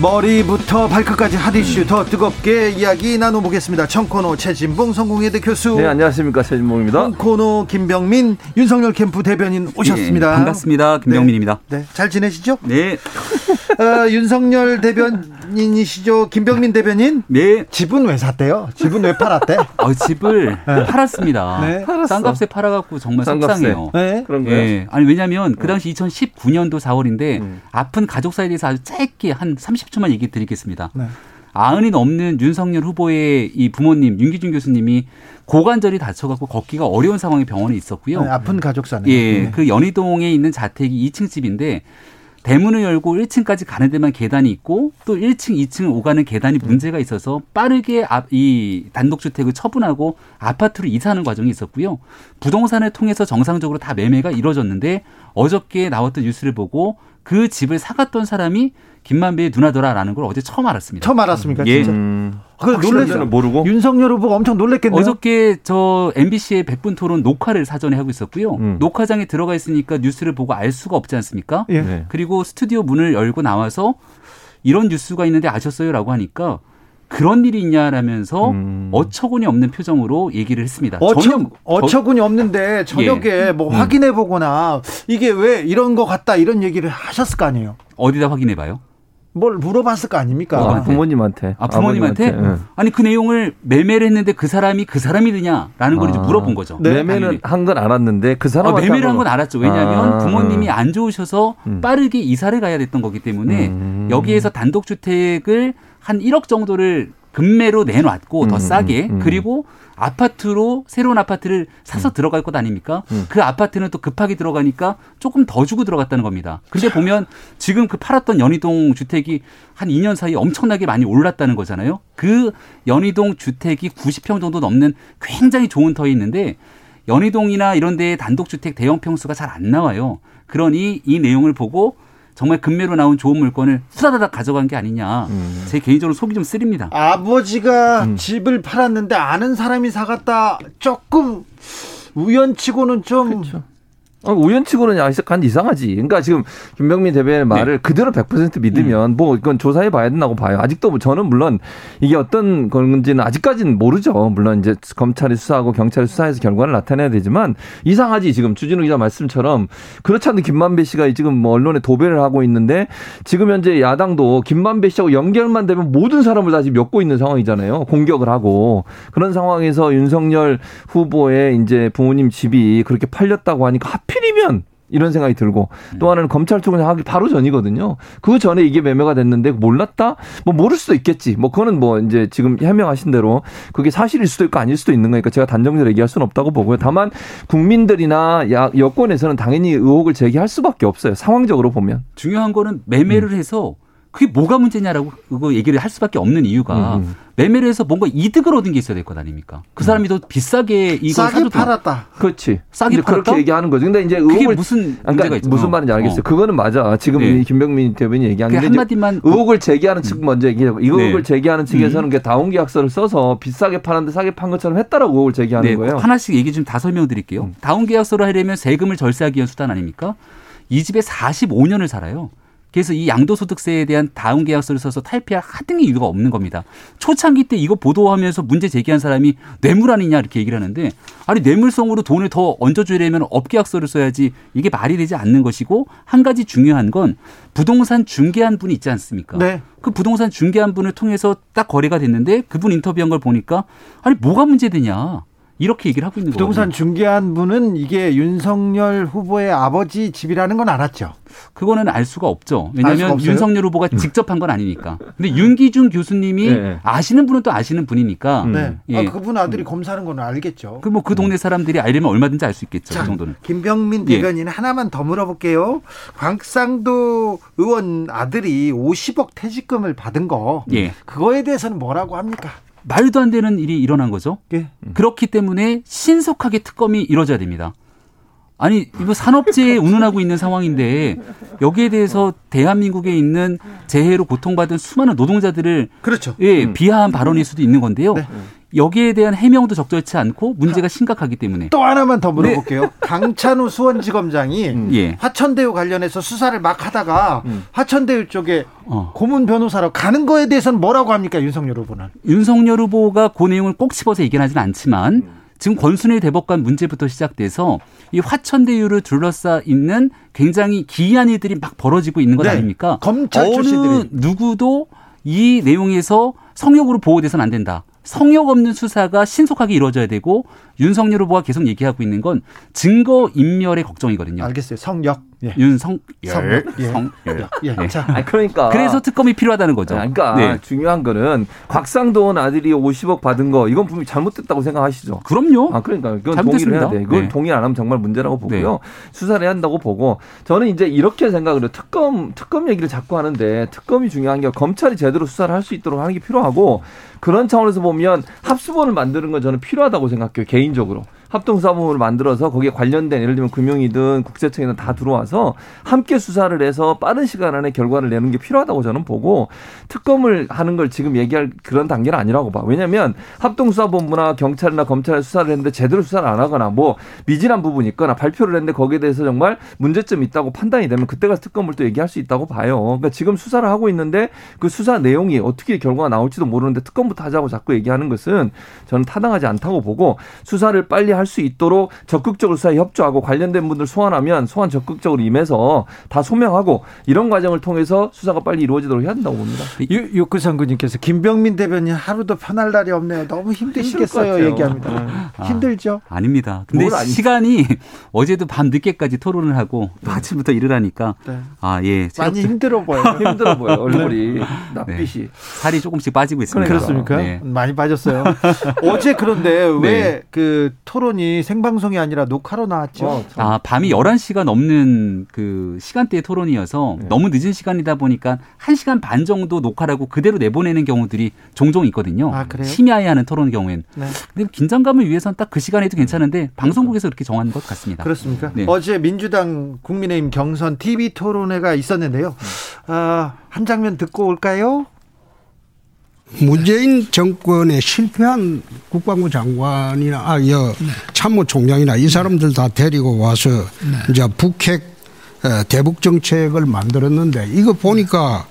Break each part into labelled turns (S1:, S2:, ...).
S1: 머리부터 발끝까지 핫이슈 더 뜨겁게 이야기 나눠보겠습니다. 청코노 최진봉 성공회대 교수.
S2: 네, 안녕하십니까. 최진봉입니다.
S1: 청코노 김병민 윤석열 캠프 대변인 오셨습니다.
S3: 네, 반갑습니다. 김병민입니다.
S1: 네, 네, 잘 지내시죠?
S3: 네.
S1: 어, 윤석열 대변인이시죠? 김병민 대변인?
S3: 네.
S1: 집은 왜 샀대요? 집은 왜 팔았대?
S3: 어, 집을 네. 팔았습니다.
S1: 네.
S3: 싼값에 팔아갖고 정말
S2: 싼값에.
S3: 속상해요.
S1: 네.
S2: 그런가요?
S3: 예. 아니 왜냐하면 그 당시 2019년도 4월인데
S2: 음.
S3: 아픈 가족 사에 대해서 아주 짧게 한 30 초만 얘기 드리겠습니다.
S1: 네.
S3: 아흔이 넘는 윤석열 후보의 이 부모님 윤기준 교수님이 고관절이 다쳐갖고 걷기가 어려운 상황에 병원에 있었고요.
S1: 네, 아픈 가족 사네.
S3: 예, 그 연희동에 있는 자택이 2층 집인데 대문을 열고 1층까지 가는 데만 계단이 있고 또 1층, 2층을 오가는 계단이 문제가 있어서 빠르게 앞, 이 단독주택을 처분하고 아파트로 이사하는 과정이 있었고요. 부동산을 통해서 정상적으로 다 매매가 이루어졌는데 어저께 나왔던 뉴스를 보고 그 집을 사갔던 사람이 김만배의 누나더라라는 걸 어제 처음 알았습니다.
S1: 처음 알았습니까?
S3: 예.
S2: 음,
S1: 그 놀랬어.
S2: 놀랬 모르고.
S1: 윤석열 후보가 엄청 놀랬겠네요.
S3: 어저께 저 MBC의 백분 토론 녹화를 사전에 하고 있었고요.
S2: 음.
S3: 녹화장에 들어가 있으니까 뉴스를 보고 알 수가 없지 않습니까?
S1: 예.
S2: 네.
S3: 그리고 스튜디오 문을 열고 나와서 이런 뉴스가 있는데 아셨어요라고 하니까 그런 일이 있냐라면서
S2: 음.
S3: 어처구니 없는 표정으로 얘기를 했습니다.
S1: 어처, 어처구니 없는데 저녁에 뭐
S3: 음.
S1: 확인해 보거나 이게 왜 이런 거 같다 이런 얘기를 하셨을 거 아니에요.
S3: 어디다 확인해 봐요?
S1: 뭘 물어봤을 거 아닙니까?
S2: 아? 부모님한테.
S3: 아 부모님한테
S2: 아버님한테, 예.
S3: 아니 그 내용을 매매를 했는데 그 사람이 그 사람이느냐라는 걸 이제
S2: 아.
S3: 물어본 거죠.
S1: 네.
S2: 매매는 한건 알았는데 그
S3: 아,
S2: 사람한테
S3: 매매를 한 건 알았죠. 왜냐하면
S2: 아,
S3: 부모님이 안 좋으셔서
S2: 음.
S3: 빠르게 이사를 가야 됐던 거기 때문에
S2: 음.
S3: 여기에서 단독주택을 한 1억 정도를 금매로 내놨고 더
S2: 음,
S3: 싸게
S2: 음, 음.
S3: 그리고 아파트로 새로운 아파트를 사서 들어갈 것 아닙니까?
S2: 음.
S3: 그 아파트는 또 급하게 들어가니까 조금 더 주고 들어갔다는 겁니다. 근데 보면 지금 그 팔았던 연희동 주택이 한 2년 사이에 엄청나게 많이 올랐다는 거잖아요. 그 연희동 주택이 90평 정도 넘는 굉장히 좋은 터에 있는데 연희동이나 이런 데에 단독주택 대형 평수가 잘 안 나와요. 그러니 이 내용을 보고 정말 금매로 나온 좋은 물건을 후다다닥 가져간 게 아니냐.
S2: 음.
S3: 제 개인적으로 속이 좀 쓰립니다.
S1: 아버지가
S2: 음.
S1: 집을 팔았는데 아는 사람이 사갔다 조금 우연치고는 좀
S2: 그렇죠. 아, 우연치고는 약간 이상하지. 그러니까 지금 김병민 대변인의 말을 그대로 100% 믿으면 뭐 이건 조사해 봐야 된다고 봐요. 아직도 뭐 저는 물론 이게 어떤 건지는 아직까지는 모르죠. 물론 이제 검찰이 수사하고 경찰이 수사해서 결과를 나타내야 되지만 이상하지. 지금 주진우 기자 말씀처럼 그렇지 않은 김만배 씨가 지금 뭐 언론에 도배를 하고 있는데 지금 현재 야당도 김만배 씨하고 연결만 되면 모든 사람을 다 지금 엮고 있는 상황이잖아요. 공격을 하고 그런 상황에서 윤석열 후보의 이제 부모님 집이 그렇게 팔렸다고 하니까 하필 이런 생각이 들고 또 하나는 검찰 출근하기 바로 전이거든요. 그 전에 이게 매매가 됐는데 몰랐다? 뭐 모를 수도 있겠지. 뭐 그거는 뭐 이제 지금 해명하신 대로 그게 사실일 수도 있고 아닐 수도 있는 거니까 제가 단정적으로 얘기할 수는 없다고 보고요. 다만 국민들이나 야, 여권에서는 당연히 의혹을 제기할 수밖에 없어요. 상황적으로 보면.
S3: 중요한 거는 매매를
S2: 음.
S3: 해서 그게 뭐가 문제냐라고 그거 얘기를 할 수밖에 없는 이유가
S2: 음, 음.
S3: 매매를 해서 뭔가 이득을 얻은 게 있어야 될 것 아닙니까? 그 사람이 더 비싸게 이걸
S1: 싸게
S3: 사줬다.
S1: 팔았다.
S2: 그렇지.
S3: 싸게
S2: 이제 그렇게
S3: 팔았다?
S2: 얘기하는 거죠. 근데 이제
S3: 그게
S2: 의혹을
S3: 무슨
S2: 그러니까? 무슨 말인지 알겠어요.
S3: 어.
S2: 그거는 맞아. 지금
S3: 네.
S2: 이 김병민 대변인이 얘기한 그게
S3: 한마디만
S2: 의혹을 제기하는 측 먼저 얘기하고 이 의혹을
S3: 네.
S2: 제기하는 측에서는 그 다운 계약서를 써서 비싸게 파는데 싸게 판 것처럼 했다라고 의혹을 제기하는
S3: 네,
S2: 거예요.
S3: 하나씩 얘기 좀 다 설명드릴게요.
S2: 음.
S3: 다운 계약서를 하려면 세금을 절세하기 위한 수단 아닙니까? 이 집에 45년을 살아요. 그래서 이 양도소득세에 대한 다운 계약서를 써서 탈피할 하등의 이유가 없는 겁니다. 초창기 때 이거 보도하면서 문제 제기한 사람이 뇌물 아니냐 이렇게 얘기를 하는데 아니 뇌물성으로 돈을 더 얹어주려면 업계약서를 써야지 이게 말이 되지 않는 것이고 한 가지 중요한 건 부동산 중개한 분이 있지 않습니까?
S1: 네.
S3: 그 부동산 중개한 분을 통해서 딱 거래가 됐는데 그분 인터뷰한 걸 보니까 아니 뭐가 문제되냐? 이렇게 얘기를 하고 있는 거예요.
S1: 부동산 중개한 분은 이게 윤석열 후보의 아버지 집이라는 건 알았죠.
S3: 그거는 알 수가 없죠.
S1: 알 수가
S3: 왜냐하면
S1: 없어요?
S3: 윤석열 후보가 직접 한 건 아니니까. 근데 윤기준 교수님이
S2: 네.
S3: 아시는 분은 또 아시는 분이니까.
S1: 네.
S3: 예.
S1: 아, 그분 아들이 검사하는 건 알겠죠.
S3: 그뭐 그 동네 사람들이 알려면 얼마든지 알 수 있겠죠. 그 정도는.
S1: 김병민
S3: 예.
S1: 대변인 하나만 더 물어볼게요. 광상도 의원 아들이 50억 퇴직금을 받은 거
S3: 예.
S1: 그거에 대해서는 뭐라고 합니까?
S3: 말도 안 되는 일이 일어난 거죠.
S1: 예.
S3: 그렇기 때문에 신속하게 특검이 이루어져야 됩니다. 아니 이거 산업재해에 운운하고 있는 상황인데 여기에 대해서 대한민국에 있는 재해로 고통받은 수많은 노동자들을
S1: 그렇죠.
S3: 예, 비하한 발언일 수도 있는 건데요.
S1: 네.
S3: 여기에 대한 해명도 적절치 않고 문제가 심각하기 때문에
S1: 또 하나만 더 물어볼게요. 강찬우 수원지검장이
S3: 예.
S1: 화천대유 관련해서 수사를 막 하다가 화천대유 쪽에
S3: 어.
S1: 고문 변호사로 가는 거에 대해서는 뭐라고 합니까 윤석열 후보는?
S3: 윤석열 후보가 그 내용을 꼭 집어서 얘기하지는 않지만 지금 권순일 대법관 문제부터 시작돼서 이 화천대유를 둘러싸 있는 굉장히 기이한 일들이 막 벌어지고 있는 것
S1: 네.
S3: 아닙니까?
S1: 검찰
S3: 어느
S1: 출신들이.
S3: 누구도 이 내용에서 성역으로 보호돼서는 안 된다. 성역 없는 수사가 신속하게 이루어져야 되고 윤석열 후보가 계속 얘기하고 있는 건 증거 인멸의 걱정이거든요.
S1: 알겠어요. 성역. 예.
S3: 윤성열.
S1: 예.
S3: 성열.
S1: 예.
S3: 예.
S1: 자,
S2: 아 그러니까
S3: 그래서 특검이 필요하다는 거죠.
S2: 아, 그러니까
S3: 네.
S2: 중요한 거는 곽상도원 아들이 50억 받은 거 이건 분명히 잘못됐다고 생각하시죠.
S3: 그럼요.
S2: 아 그러니까 그건. 동의를 해야 돼. 그건
S3: 네.
S2: 동의 안 하면 정말 문제라고 보고요.
S3: 네.
S2: 수사를 해야 한다고 보고 저는 이제 이렇게 생각을 해요. 특검 특검 얘기를 자꾸 하는데 특검이 중요한 게 검찰이 제대로 수사를 할 수 있도록 하는 게 필요하고 그런 차원에서 보면 합수본을 만드는 건 저는 필요하다고 생각해요. 개인적으로. 합동사본을 만들어서 거기에 관련된 예를 들면 금융이든 국세청이든 다 들어와서 함께 수사를 해서 빠른 시간 안에 결과를 내는 게 필요하다고 저는 보고 특검을 하는 걸 지금 얘기할 그런 단계는 아니라고 봐. 왜냐하면 합동수사본부나 경찰이나 검찰이 수사를 했는데 제대로 수사를 안 하거나 뭐 미진한 부분이 있거나 발표를 했는데 거기에 대해서 정말 문제점이 있다고 판단이 되면 그때 가서 특검을 또 얘기할 수 있다고 봐요. 그러니까 지금 수사를 하고 있는데 그 수사 내용이 어떻게 결과가 나올지도 모르는데 특검부터 하자고 자꾸 얘기하는 것은 저는 타당하지 않다고 보고 수사를 빨리 할수 있도록 적극적으로 수사에 협조하고 관련된 분들 소환하면 소환 적극적으로 임해서 다 소명하고 이런 과정을 통해서 수사가 빨리 이루어지도록 해야 된다고 봅니다.
S1: 유- 육구상구님께서 김병민 대변인 하루 도 편할 날이 없네요. 너무 힘드시겠어요. 얘기합니다.
S3: 아.
S1: 힘들죠.
S3: 아닙니다. 근데 시간이 어제도 밤 늦게까지 토론을 하고 또 아침부터 일을 하니까
S1: 네.
S3: 아 예.
S1: 많이 힘들어 보여요.
S2: 힘들어 보여 얼굴이 낯빛이.
S3: 살이 조금씩 빠지고 있습니다.
S1: 그렇습니까?
S3: 네.
S1: 많이 빠졌어요. 어제 그런데 왜
S3: 네.
S1: 그 토론 이 생방송이 아니라 녹화로 나왔죠?
S2: 어, 참.
S3: 아, 밤이 11시가 넘는 그 시간대의 토론이어서
S1: 네.
S3: 너무 늦은 시간이다 보니까 1시간 반 정도 녹화라고 그대로 내보내는 경우들이 종종 있거든요.
S1: 아, 그래요?
S3: 심야에 하는 토론 경우엔.
S1: 네.
S3: 근데 긴장감을 위해서는 딱 그 시간에도 괜찮은데 방송국에서 그렇게 정한 것 같습니다.
S1: 그렇습니까?
S3: 네.
S1: 어제 민주당 국민의힘 경선 TV 토론회가 있었는데요. 아, 한 장면 듣고 올까요?
S4: 문재인 정권에 실패한 국방부 장관이나 아, 여 참모총장이나 이 사람들 다 데리고 와서 이제 북핵 어, 대북 정책을 만들었는데 이거 보니까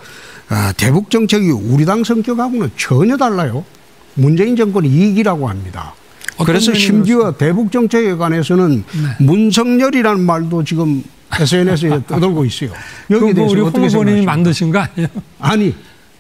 S4: 아, 대북 정책이 우리 당 성격하고는 전혀 달라요. 문재인 정권 이익이라고 합니다. 그래서 심지어 대북 정책에 관해서는 문성열이라는 말도 지금 SNS에 떠돌고 있어요. 여기에
S5: 그거
S4: 대해서
S5: 우리
S4: 생각하십니까?
S5: 만드신 거 아니에요?
S4: 아니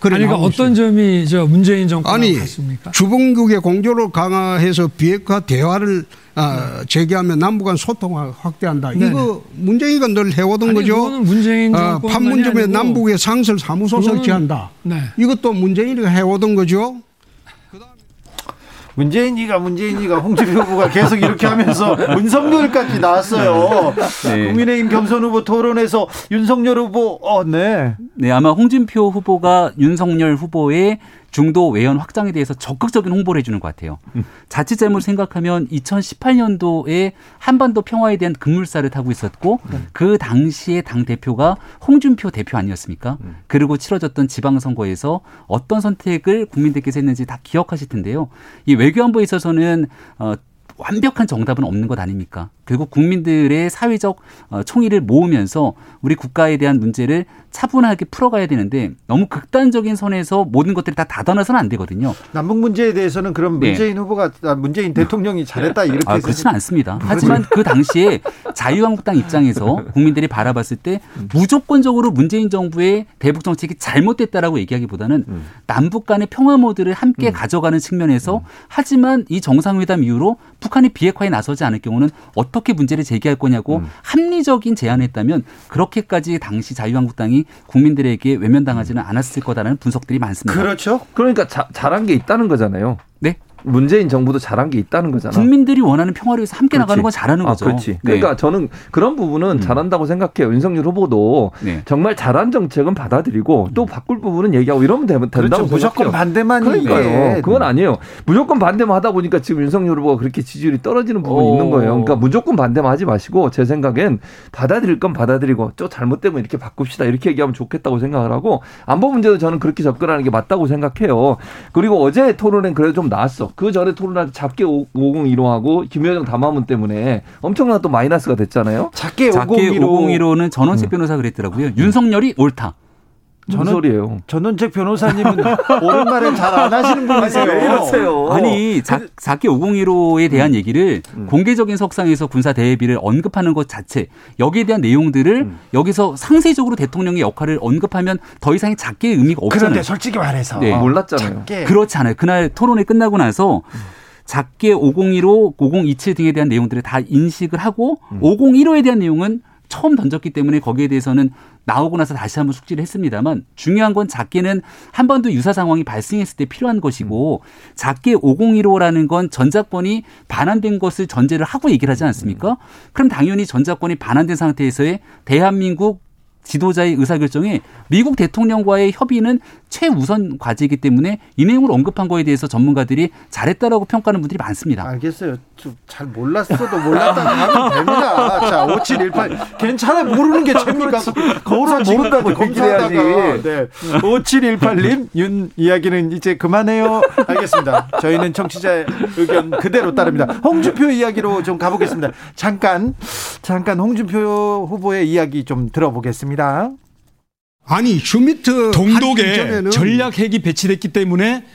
S5: 그러니까 어떤. 점이 저 문재인 정권과
S4: 아니
S5: 같습니까?
S4: 주범국의 공조를 강화해서 비핵화 대화를 아, 제기하면 남북 간 소통 확대한다.
S5: 네네.
S4: 이거 문재인이가 늘 해오던
S5: 아니,
S4: 거죠.
S5: 문재인
S4: 아, 판문점에
S5: 아니고
S4: 남북의 상설 사무소
S5: 그거는-
S4: 설치한다.
S5: 네.
S4: 이것도 문재인이가 해오던 거죠.
S1: 문재인이가 문재인이가 홍준표 후보가 계속 이렇게 하면서 문성열까지 나왔어요.
S3: 네.
S1: 국민의힘 경선 후보 토론에서 윤석열 후보, 어, 네.
S3: 네, 아마 홍준표 후보가 윤석열 후보의 중도 외연 확장에 대해서 적극적인 홍보를 해주는 것 같아요. 자칫 잘못 생각하면 2018년도에 한반도 평화에 대한 급물살을 타고 있었고 그 당시에 당 대표가 홍준표 대표 아니었습니까? 그리고 치러졌던 지방선거에서 어떤 선택을 국민들께서 했는지 다 기억하실 텐데요. 이 외교안보에 있어서는 어, 완벽한 정답은 없는 것 아닙니까? 결국 국민들의 사회적 어, 총의를 모으면서 우리 국가에 대한 문제를 차분하게 풀어가야 되는데 너무 극단적인 선에서 모든 것들이 다 닫아놔서는 안 되거든요.
S1: 남북 문제에 대해서는 그럼 네. 문재인 네. 후보가 아, 문재인 대통령이 잘했다 이렇게
S3: 아, 그렇지는 않습니다. 하지만 그 당시에 자유한국당 입장에서 국민들이 바라봤을 때 무조건적으로 문재인 정부의 대북 정책이 잘못됐다라고 얘기하기보다는 음. 남북 간의 평화 모드를 함께 음. 가져가는 측면에서 음. 하지만 이 정상회담 이후로 북한이 비핵화에 나서지 않을 경우는 어 떻게 문제를 제기할 거냐고 음. 합리적인 제안을 했다면 그렇게까지 당시 자유한국당이 국민들에게 외면당하지는 않았을 거다라는 분석들이 많습니다.
S1: 그렇죠.
S2: 그러니까 자, 잘한 게 있다는 거잖아요.
S3: 네.
S2: 문재인 정부도 잘한 게 있다는 거잖아.
S3: 국민들이 원하는 평화를 위해서 함께 그렇지. 나가는 건 잘하는
S2: 아,
S3: 거죠.
S2: 그렇지. 네. 그러니까 네. 저는 그런 부분은 음. 잘한다고 생각해요. 윤석열 후보도 네. 정말 잘한 정책은 받아들이고 또 바꿀 부분은 얘기하고 이러면 되면 된다고
S1: 그렇죠. 무조건 반대만
S2: 그러니까요. 예. 그건 아니에요. 무조건 반대만 하다 보니까 지금 윤석열 후보가 그렇게 지지율이 떨어지는 부분이 오. 있는 거예요. 그러니까 무조건 반대만 하지 마시고 제 생각엔 받아들일 건 받아들이고 또 잘못되면 이렇게 바꿉시다. 이렇게 얘기하면 좋겠다고 생각을 하고 안보 문제도 저는 그렇게 접근하는 게 맞다고 생각해요. 그리고 어제 토론은 그래도 좀 나았어. 그 전에 토론할 작게 5015하고 김여정 담화문 때문에 엄청난 또 마이너스가 됐잖아요.
S3: 작게 5015 는 전원책 음. 변호사 그랬더라고요. 윤석열이 옳다.
S2: 저는 소리예요.
S1: 전원책 변호사님은 옳은 말을 잘안 하시는 분이세요. 왜
S2: 이러세요?
S3: 아니 자, 작게 5015에 대한 음. 얘기를 음. 공개적인 석상에서 군사 대비를 언급하는 것 자체 여기에 대한 내용들을 음. 여기서 상세적으로 대통령의 역할을 언급하면 더 이상의 작게의 의미가 없잖아요.
S1: 그런데 솔직히 말해서
S2: 네. 몰랐잖아요. 작게.
S3: 그렇지 않아요. 그날 토론회 끝나고 나서 음. 작게 5015, 5027 등에 대한 내용들을 다 인식을 하고 음. 5015에 대한 내용은 처음 던졌기 때문에 거기에 대해서는 나오고 나서 다시 한번 숙지를 했습니다만 중요한 건 작게는 한번더 유사 상황이 발생했을 때 필요한 것이고 작게 5015라는 건 전자권이 반환된 것을 전제를 하고 얘기를 하지 않습니까? 그럼 당연히 전자권이 반환된 상태에서의 대한민국 지도자의 의사결정에 미국 대통령과의 협의는 최우선 과제이기 때문에 이 내용을 언급한 거에 대해서 전문가들이 잘했다라고 평가하는 분들이 많습니다.
S1: 알겠어요. 좀 잘 몰랐어도 몰랐다 하면 됩니다. 자, 5718. 괜찮아. 모르는 게 재미가.
S2: 거울을 모른다고 얘기를 해야지.
S1: 네. 5718님, 윤 이야기는 이제 그만해요. 알겠습니다. 저희는 청취자 의견 그대로 따릅니다. 홍준표 이야기로 좀 가보겠습니다. 잠깐, 잠깐 홍준표 후보의 이야기 좀 들어보겠습니다.
S5: 아니 슈미트 동독에 전략 핵이 배치됐기 때문에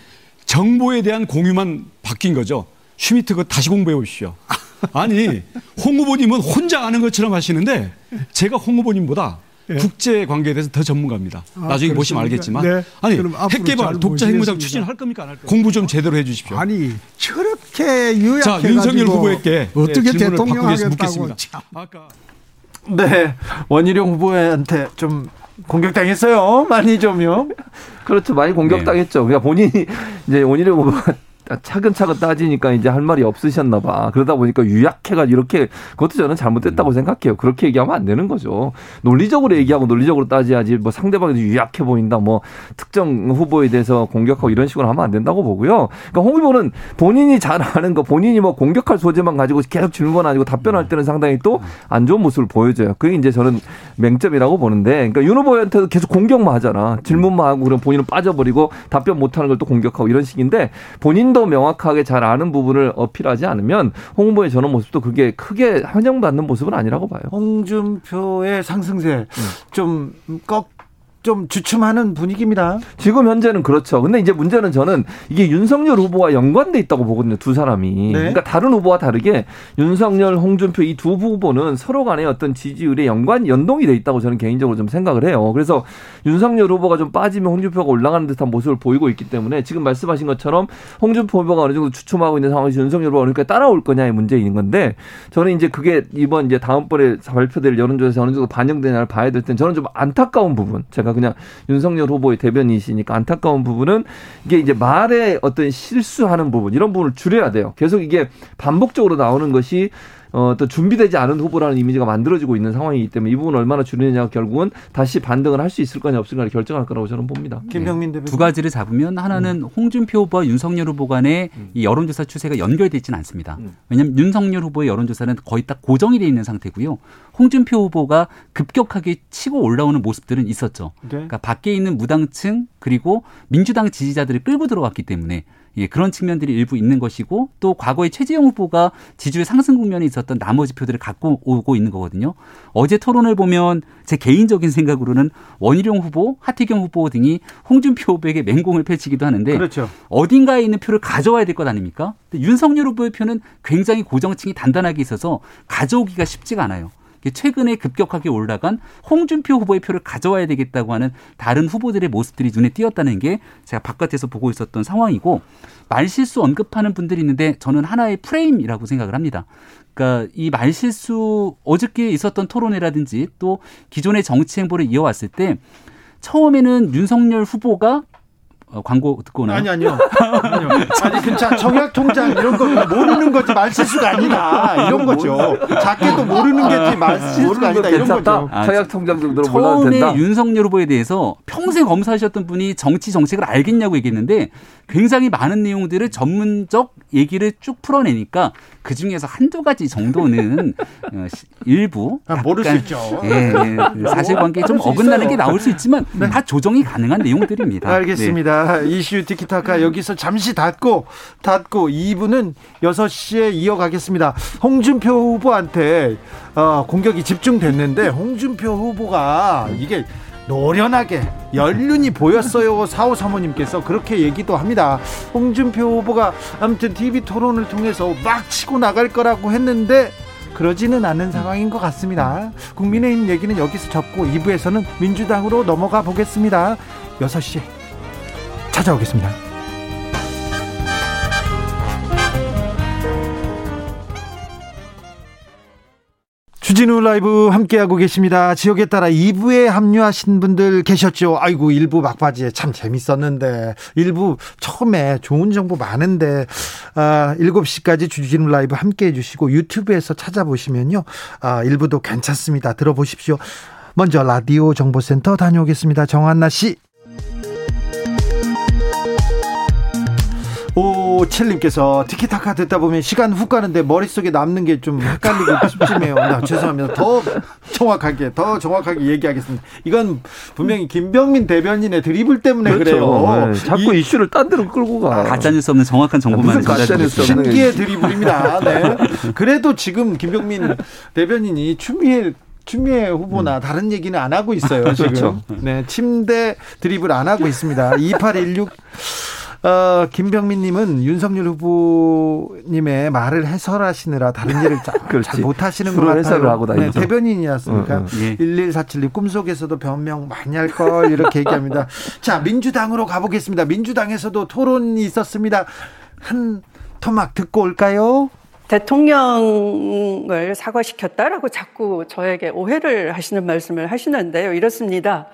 S5: 정보에 대한 공유만 바뀐 거죠. 슈미트 그 다시 공부해 보십시오. 아니 홍 후보님은 혼자 아는 것처럼 하시는데 제가 홍 후보님보다 네. 국제 관계에 대해서 더 전문가입니다. 아, 나중에 그렇습니까? 보시면 알겠지만 네. 아니 핵개발 독자 핵무장 추진할 겁니까 안 할 겁니까? 공부 좀 제대로 해주십시오.
S4: 아니 저렇게 유약해
S5: 자 윤석열 후보에게
S4: 어떻게 네, 대통령 하겠다고 묻겠습니다.
S1: 아까 네 원희룡 후보한테 좀 공격당했어요. 많이 좀요.
S2: 그렇죠. 많이 공격당했죠. 그러니까 본인이 이제 원희룡 후보가 차근차근 따지니까 이제 할 말이 없으셨나 봐. 그러다 보니까 유약해가 이렇게 그것도 저는 잘못됐다고 음. 생각해요. 그렇게 얘기하면 안 되는 거죠. 논리적으로 얘기하고 논리적으로 따져야지 뭐 상대방이 유약해 보인다 뭐 특정 후보에 대해서 공격하고 이런 식으로 하면 안 된다고 보고요. 그러니까 홍 후보는 본인이 잘 아는 거 본인이 뭐 공격할 소재만 가지고 계속 질문 아니고 답변할 때는 상당히 또 안 좋은 모습을 보여줘요. 그게 이제 저는 맹점이라고 보는데 그러니까 윤 후보한테도 계속 공격만 하잖아. 질문만 하고 그럼 본인은 빠져버리고 답변 못하는 걸 또 공격하고 이런 식인데 본인도 더 명확하게 잘 아는 부분을 어필하지 않으면 홍보의 저런 모습도 그게 크게 환영받는 모습은 아니라고 봐요.
S1: 홍준표의 상승세 음. 좀 꺾. 좀 주춤하는 분위기입니다.
S2: 지금 현재는 그렇죠. 근데 이제 문제는 저는 이게 윤석열 후보와 연관돼 있다고 보거든요. 두 사람이. 네. 그러니까 다른 후보와 다르게 윤석열, 홍준표 이 두 후보는 서로 간의 어떤 지지율에 연관 연동이 돼 있다고 저는 개인적으로 좀 생각을 해요. 그래서 윤석열 후보가 좀 빠지면 홍준표가 올라가는 듯한 모습을 보이고 있기 때문에 지금 말씀하신 것처럼 홍준표 후보가 어느 정도 주춤하고 있는 상황에서 윤석열 후보가 어느까 따라올 거냐의 문제인 건데 저는 이제 그게 이번 이제 다음번에 발표될 여론조사에서 어느 정도 반영되냐를 봐야 될땐 저는 좀 안타까운 부분 제가 그냥 윤석열 후보의 대변이시니까 안타까운 부분은 이게 이제 말에 어떤 실수하는 부분 이런 부분을 줄여야 돼요. 계속 이게 반복적으로 나오는 것이 어, 또 준비되지 않은 후보라는 이미지가 만들어지고 있는 상황이기 때문에 이 부분을 얼마나 줄이느냐가 결국은 다시 반등을 할 수 있을 거냐 없을까를 결정할 거라고 저는 봅니다.
S3: 네. 김병민 대표. 두 가지를 잡으면 하나는 음. 홍준표 후보와 윤석열 후보 간의 음. 이 여론조사 추세가 연결되어 있지는 않습니다. 음. 왜냐하면 윤석열 후보의 여론조사는 거의 딱 고정이 되어 있는 상태고요. 홍준표 후보가 급격하게 치고 올라오는 모습들은 있었죠. 네. 그러니까 밖에 있는 무당층 그리고 민주당 지지자들이 끌고 들어갔기 때문에 예, 그런 측면들이 일부 있는 것이고 또 과거에 최재형 후보가 지지율 상승 국면에 있었던 나머지 표들을 갖고 오고 있는 거거든요. 어제 토론을 보면 제 개인적인 생각으로는 원희룡 후보, 하태경 후보 등이 홍준표 후보에게 맹공을 펼치기도 하는데 그렇죠. 어딘가에 있는 표를 가져와야 될 것 아닙니까? 윤석열 후보의 표는 굉장히 고정층이 단단하게 있어서 가져오기가 쉽지가 않아요. 최근에 급격하게 올라간 홍준표 후보의 표를 가져와야 되겠다고 하는 다른 후보들의 모습들이 눈에 띄었다는 게 제가 바깥에서 보고 있었던 상황이고 말실수 언급하는 분들이 있는데 저는 하나의 프레임이라고 생각을 합니다. 그러니까 이 말실수 어저께 있었던 토론회라든지 또 기존의 정치 행보를 이어왔을 때 처음에는 윤석열 후보가 어, 광고 듣고 오나요?
S1: 아니 아니요. 아니요. 아니 괜찮 청약 통장 이런 거 모르는 거지 말실수가 아니다 이런 거죠. 작게도 모르는 게지 말실수가 아니다 이런 거죠.
S2: 아, 청약 통장 정도로
S3: 몰라도 된다. 처음에 윤석열 후보에 대해서 평생 검사하셨던 분이 정치 정책을 알겠냐고 얘기했는데 굉장히 많은 내용들을 전문적 얘기를 쭉 풀어내니까 그 중에서 한두 가지 정도는 어, 일부
S1: 아, 모를 수 있죠. 예,
S3: 예, 그 사실관계에 좀 어긋나는 게 나올 수 있지만 네. 다 조정이 가능한 내용들입니다.
S1: 알겠습니다. 네. 이슈 티키타카 여기서 잠시 닫고 닫고 2부는 6시에 이어가겠습니다. 홍준표 후보한테 어, 공격이 집중됐는데 홍준표 후보가 이게 노련하게 연륜이 보였어요. 사오 사모님께서 그렇게 얘기도 합니다. 홍준표 후보가 아무튼 TV 토론을 통해서 막 치고 나갈 거라고 했는데 그러지는 않은 상황인 것 같습니다. 국민의힘 얘기는 여기서 접고 2부에서는 민주당으로 넘어가 보겠습니다. 6시에 찾아오겠습니다. 주진우 라이브 함께하고 계십니다. 지역에 따라 2부에 합류하신 분들 계셨죠? 아이고, 1부 막바지에 참 재밌었는데, 1부 처음에 좋은 정보 많은데, 아, 7시까지 주진우 라이브 함께 해 주시고, 유튜브에서 찾아보시면요. 아, 1부도 괜찮습니다. 들어보십시오. 먼저 라디오 정보센터 다녀오겠습니다. 정한나 씨. 5557님께서 티키타카 듣다 보면 시간 훅 가는데 머릿속에 남는 게 좀 헷갈리고 찜찜해요. 나 죄송합니다. 더 정확하게, 더 정확하게 얘기하겠습니다. 이건 분명히 김병민 대변인의 드리블 때문에 그렇죠. 그래요
S2: 네, 자꾸 이, 슈를 딴 데로 끌고 가.
S3: 가짜뉴스 없는 정확한 정보만
S1: 전달해주고 신기의 드리블입니다. 네. 그래도 지금 김병민 대변인이 추미애 추미애 후보나 음. 다른 얘기는 안 하고 있어요. 지금. 그렇죠. 네, 침대 드리블 안 하고 있습니다. 2816 어, 김병민님은 윤석열 후보님의 말을 해설하시느라 다른 일을 잘, 잘 못하시는 것 같아요. 해설을 하고 네, 대변인이었으니까. 어, 어. 예. 1147님 꿈속에서도 변명 많이 할 걸 이렇게 얘기합니다. 자 민주당으로 가보겠습니다. 민주당에서도 토론이 있었습니다. 한 토막 듣고 올까요?
S6: 대통령을 사과시켰다라고 자꾸 저에게 오해를 하시는 말씀을 하시는데요. 이렇습니다.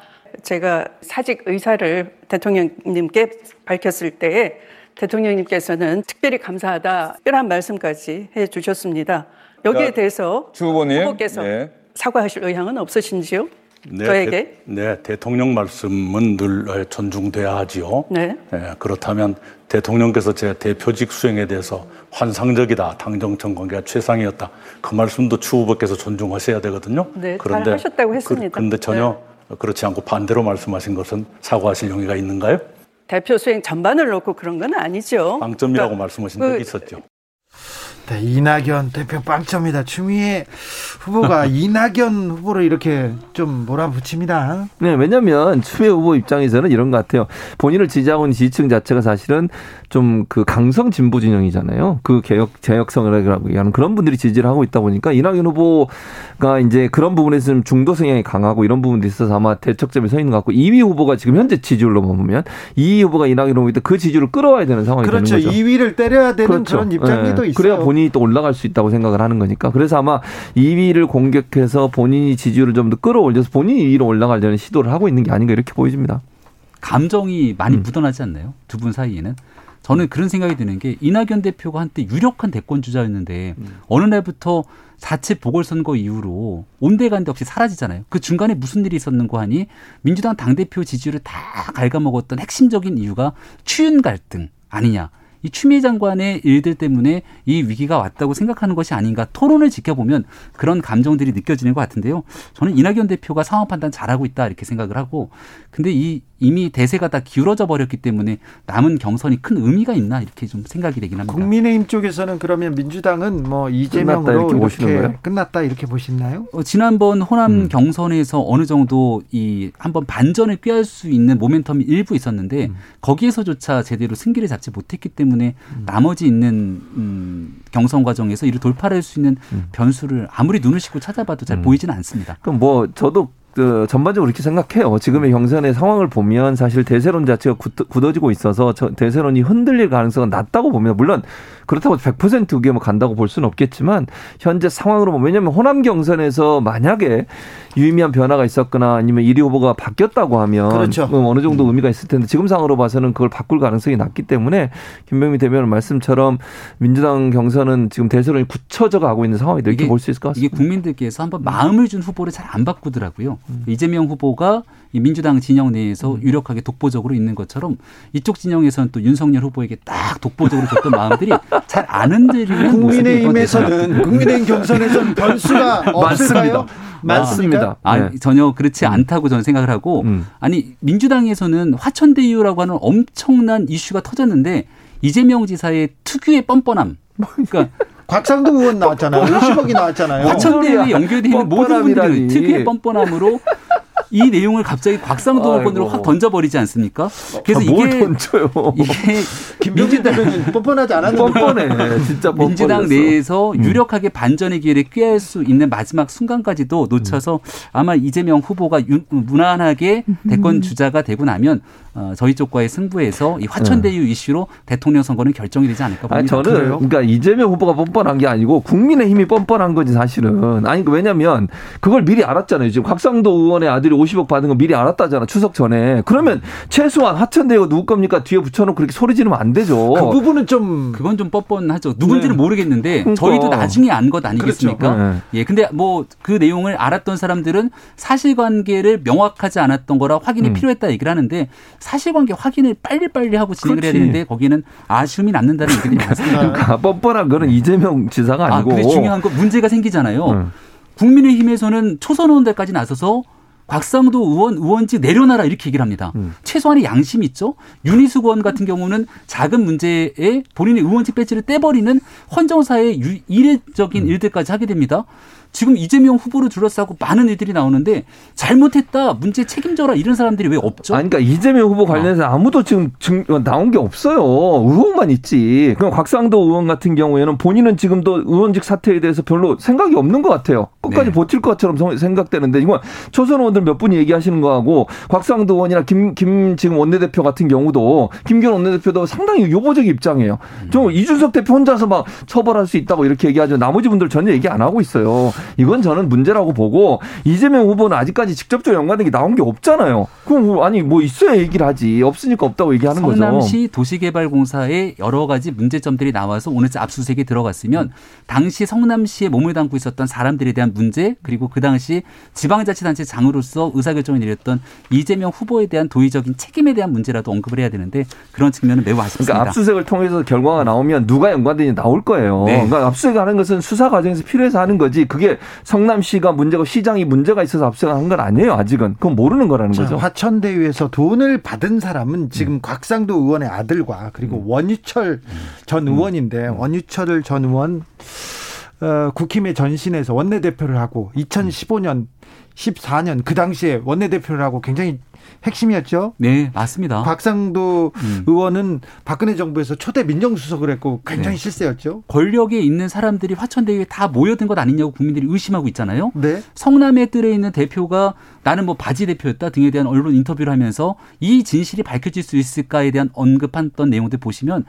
S6: 제가 사직 의사를 대통령님께 밝혔을 때에 대통령님께서는 특별히 감사하다 이런 말씀까지 해 주셨습니다. 여기에 대해서
S7: 주
S6: 후보께서 네. 사과하실 의향은 없으신지요?
S7: 네, 저에게? 대, 네, 대통령 말씀은 늘 존중돼야 하지요. 네. 네. 그렇다면 대통령께서 제 대표직 수행에 대해서 환상적이다, 당정청 관계가 최상이었다. 그 말씀도 추 후보께서 존중하셔야 되거든요.
S6: 네, 그런데 하셨다고 했습니다. 그,
S7: 그런데 전혀 네. 그렇지 않고 반대로 말씀하신 것은 사과하실 용의가 있는가요?
S6: 대표 수행 전반을 놓고 그런 건 아니죠.
S7: 빵점이라고 그러니까 말씀하신 적이 그 있었죠.
S1: 네, 이낙연 대표 빵점이다. 추미애 후보가 이낙연 후보를 이렇게 좀 몰아붙입니다.
S2: 네, 왜냐하면 추미애 후보 입장에서는 이런 것 같아요. 본인을 지지하고 있는 지지층 자체가 사실은 좀 그 강성 진보 진영이잖아요. 그 개혁 개혁성이라고 얘기하는 그런 분들이 지지를 하고 있다 보니까 이낙연 후보가 이제 그런 부분에서 좀 중도 성향이 강하고 이런 부분도 있어서 아마 대척점에 서 있는 것 같고 이위 후보가 지금 현재 지지율로 보면 이위 후보가 이낙연 후보일 그 지지율을 끌어와야 되는 상황이
S1: 그렇죠.
S2: 되는 거죠.
S1: 2위를 때려야 되는 그렇죠. 그런 입장도 네. 있어요.
S2: 그래야 본 인이 또 올라갈 수 있다고 생각을 하는 거니까. 그래서 아마 2위를 공격해서 본인이 지지율을 좀 더 끌어올려서 본인이 2위로 올라가려는 시도를 하고 있는 게 아닌가 이렇게 보여집니다.
S3: 감정이 많이 음. 묻어나지 않나요? 두 분 사이에는. 저는 그런 생각이 드는 게 이낙연 대표가 한때 유력한 대권 주자였는데 음. 어느 날부터 자체 보궐선거 이후로 온데간데 없이 사라지잖아요. 그 중간에 무슨 일이 있었는고 하니 민주당 당대표 지지율을 다 갉아먹었던 핵심적인 이유가 추윤 갈등 아니냐. 이 추미애 장관의 일들 때문에 이 위기가 왔다고 생각하는 것이 아닌가 토론을 지켜보면 그런 감정들이 느껴지는 것 같은데요. 저는 이낙연 대표가 상황 판단 잘하고 있다 이렇게 생각을 하고 근데 이 이미 대세가 다 기울어져 버렸기 때문에 남은 경선이 큰 의미가 있나 이렇게 좀 생각이 되긴 합니다.
S1: 국민의힘 쪽에서는 그러면 민주당은 뭐 이재명으로 끝났다 이렇게, 보시는 거예요? 끝났다 이렇게 보시나요?
S3: 어, 지난번 호남 음. 경선에서 어느 정도 이 한번 반전을 꾀할 수 있는 모멘텀이 일부 있었는데 음. 거기에서조차 제대로 승기를 잡지 못했기 때문에 음. 나머지 있는 음, 경선 과정에서 이를 돌파할 수 있는 음. 변수를 아무리 눈을 씻고 찾아봐도 잘 음. 보이지는 않습니다.
S2: 그럼 뭐 저도 그 전반적으로 이렇게 생각해요. 지금의 경선의 상황을 보면 사실 대세론 자체가 굳어지고 있어서 저 대세론이 흔들릴 가능성은 낮다고 봅니다. 물론 그렇다고 100% 그게 뭐 간다고 볼 수는 없겠지만 현재 상황으로 보면 왜냐하면 호남 경선에서 만약에 유의미한 변화가 있었거나 아니면 1위 후보가 바뀌었다고 하면 그렇죠. 어느 정도 의미가 있을 텐데 지금 상황으로 봐서는 그걸 바꿀 가능성이 낮기 때문에 김병미 대변인 말씀처럼 민주당 경선은 지금 대선을 굳혀져 가고 있는 상황이다 이렇게 볼 수 있을 것 같습니다.
S3: 이게 국민들께서 한번 마음을 준 후보를 잘 안 바꾸더라고요. 음. 이재명 후보가 이 민주당 진영 내에서 음. 유력하게 독보적으로 있는 것처럼 이쪽 진영에서는 또 윤석열 후보에게 딱 독보적으로 줬던 마음들이 잘안 흔들리는
S1: 국민의힘에서는 국민의힘 경선에서는 변수가 없을까요?
S2: 맞습니다.
S3: 아, 네. 전혀 그렇지 음. 않다고 저는 생각을 하고 음. 아니 민주당에서는 화천대유라고 하는 엄청난 이슈가 터졌는데 이재명 지사의 특유의 뻔뻔함. 그러니까
S1: 곽상도 의원 나왔잖아요. 50억이 나왔잖아요.
S3: 화천대유에 연결되어 있는 모든 분들이 특유의 뻔뻔함으로 이 내용을 갑자기 곽상도 의원으로 확 던져버리지 않습니까?
S2: 그래서 아, 이게 던져요?
S1: 이게 민주당 뻔뻔하지 않았는데
S2: 뻔뻔해 진짜 뻔뻔했어.
S3: 민주당 내에서 음. 유력하게 반전의 기회를 꾀할 수 있는 마지막 순간까지도 놓쳐서 아마 이재명 후보가 무난하게 대권 주자가 되고 나면 어, 저희 쪽과의 승부에서 이 화천대유 네. 이슈로 대통령 선거는 결정이 되지 않을까 봅니다.
S2: 아니, 저는 그래요? 그러니까 이재명 후보가 뻔뻔한 게 아니고 국민의 힘이 뻔뻔한 거지 사실은. 아니 왜냐면 그걸 미리 알았잖아요. 지금 곽상도 의원의 아들이 50억 받은 거 미리 알았다잖아 추석 전에. 그러면 최소한 화천대유가 누구 겁니까 뒤에 붙여놓고 그렇게 소리 지르면 안 되죠.
S1: 그 부분은 좀
S3: 그건 좀 뻔뻔하죠. 누군지는 네. 모르겠는데 그러니까. 저희도 나중에 안 것 아니겠습니까? 그렇죠. 네. 예, 근데 뭐 그 내용을 알았던 사람들은 사실관계를 명확하지 않았던 거라 확인이 음. 필요했다 얘기를 하는데 사실관계 확인을 빨리빨리 하고 진행을 그렇지. 해야 되는데 거기는 아쉬움이 남는다는 얘기들이 많습니다.
S2: 그러니까 뻔뻔한 거는 이재명 지사가 아니고. 아,
S3: 근데 중요한 건 문제가 생기잖아요. 음. 국민의힘에서는 초선 의원들까지 나서서 곽상도 의원 의원직 내려놔라 이렇게 얘기를 합니다. 음. 최소한의 양심이 있죠. 윤희숙 의원 같은 경우는 작은 문제에 본인의 의원직 배지를 떼버리는 헌정사의 이례적인 음. 일들까지 하게 됩니다. 지금 이재명 후보를 둘러싸고 많은 일들이 나오는데 잘못했다 문제 책임져라 이런 사람들이 왜 없죠?
S2: 아니, 그러니까 이재명 후보 관련해서 아무도 지금 증, 나온 게 없어요. 의혹만 있지. 그럼 곽상도 의원 같은 경우에는 본인은 지금도 의원직 사퇴에 대해서 별로 생각이 없는 것 같아요. 끝까지 네. 버틸 것처럼 생각되는데 이건 초선 의원들 몇 분이 얘기하시는 거하고 곽상도 의원이나 김, 김 지금 원내대표 같은 경우도 김기현 원내대표도 상당히 유보적 입장이에요. 좀 이준석 대표 혼자서 막 처벌할 수 있다고 이렇게 얘기하죠. 나머지 분들 전혀 얘기 안 하고 있어요. 이건 저는 문제라고 보고 이재명 후보는 아직까지 직접적으로 연관된 게 나온 게 없잖아요. 그럼 뭐 아니 뭐 있어야 얘기를 하지 없으니까 없다고 얘기하는
S3: 거죠. 성남시 도시개발공사에 여러 가지 문제점들이 나와서 오늘 압수수색에 들어갔으면 당시 성남시에 몸을 담고 있었던 사람들에 대한 문제 그리고 그 당시 지방자치단체 장으로서 의사결정을 내렸던 이재명 후보에 대한 도의적인 책임에 대한 문제라도 언급을 해야 되는데 그런 측면은 매우 아쉽습니다.
S2: 그러니까 압수수색을 통해서 결과가 나오면 누가 연관되는지 나올 거예요. 네. 그러니까 압수수색하는 것은 수사 과정에서 필요해서 하는 거지 그게 성남시가 문제고 시장이 문제가 있어서 압수한 건 아니에요. 아직은 그건 모르는 거라는 자, 거죠.
S1: 화천대유에서 돈을 받은 사람은 지금 음. 곽상도 의원의 아들과 그리고 음. 원유철 전 음. 의원인데 음. 원유철 전 의원 어, 국힘의 전신에서 원내대표를 하고 2015년 14년 그 당시에 원내대표를 하고 굉장히 핵심이었죠.
S3: 네, 맞습니다.
S1: 박상도 음. 의원은 박근혜 정부에서 초대 민정수석을 했고 굉장히 네. 실세였죠.
S3: 권력에 있는 사람들이 화천대유에 다 모여든 것 아니냐고 국민들이 의심하고 있잖아요. 네. 성남에 뜰에 있는 대표가 나는 뭐 바지 대표였다 등에 대한 언론 인터뷰를 하면서 이 진실이 밝혀질 수 있을까에 대한 언급했던 내용들 보시면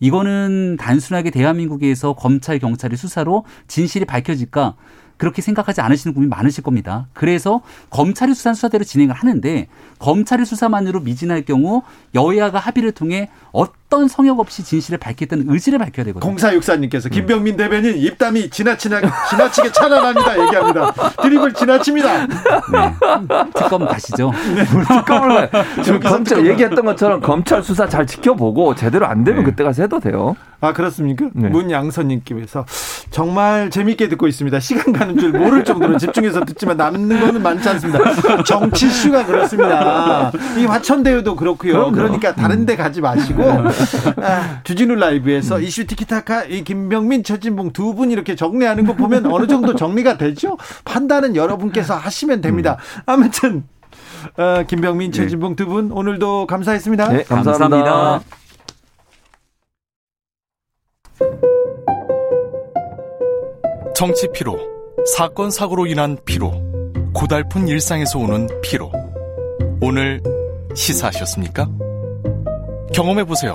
S3: 이거는 단순하게 대한민국에서 검찰 경찰의 수사로 진실이 밝혀질까 그렇게 생각하지 않으시는 분이 많으실 겁니다. 그래서 검찰이 수사한 수사대로 진행을 하는데 검찰의 수사만으로 미진할 경우 여야가 합의를 통해 어 어떤 성역 없이 진실을 밝겠다는 의지를 밝혀야 되거든요.
S1: 공사육사님께서 김병민 대변인 입담이 지나치나, 지나치게 찬란합니다. 얘기합니다. 드립을 지나칩니다. 네.
S3: 특검 가시죠. 네.
S2: 특검을 검찰 얘기했던 것처럼 검찰 수사 잘 지켜보고 제대로 안 되면 네. 그때 가서 해도 돼요.
S1: 아 그렇습니까? 네. 문양선님께서 정말 재밌게 듣고 있습니다. 시간 가는 줄 모를 정도로 집중해서 듣지만 남는 거는 많지 않습니다. 정치 이슈가 그렇습니다. 이 화천대유도 그렇고요. 그럼요. 그러니까 다른 데 가지 마시고 아, 주진우 라이브에서 음. 이슈 티키타카 이 김병민 최진봉 두 분 이렇게 정리하는 거 보면 어느 정도 정리가 되죠. 판단은 여러분께서 하시면 됩니다. 음. 아무튼 어, 김병민 네. 최진봉 두 분 오늘도 감사했습니다.
S2: 네, 감사합니다. 감사합니다.
S8: 정치 피로, 사건 사고로 인한 피로, 고달픈 일상에서 오는 피로. 오늘 시사하셨습니까? 경험해 보세요.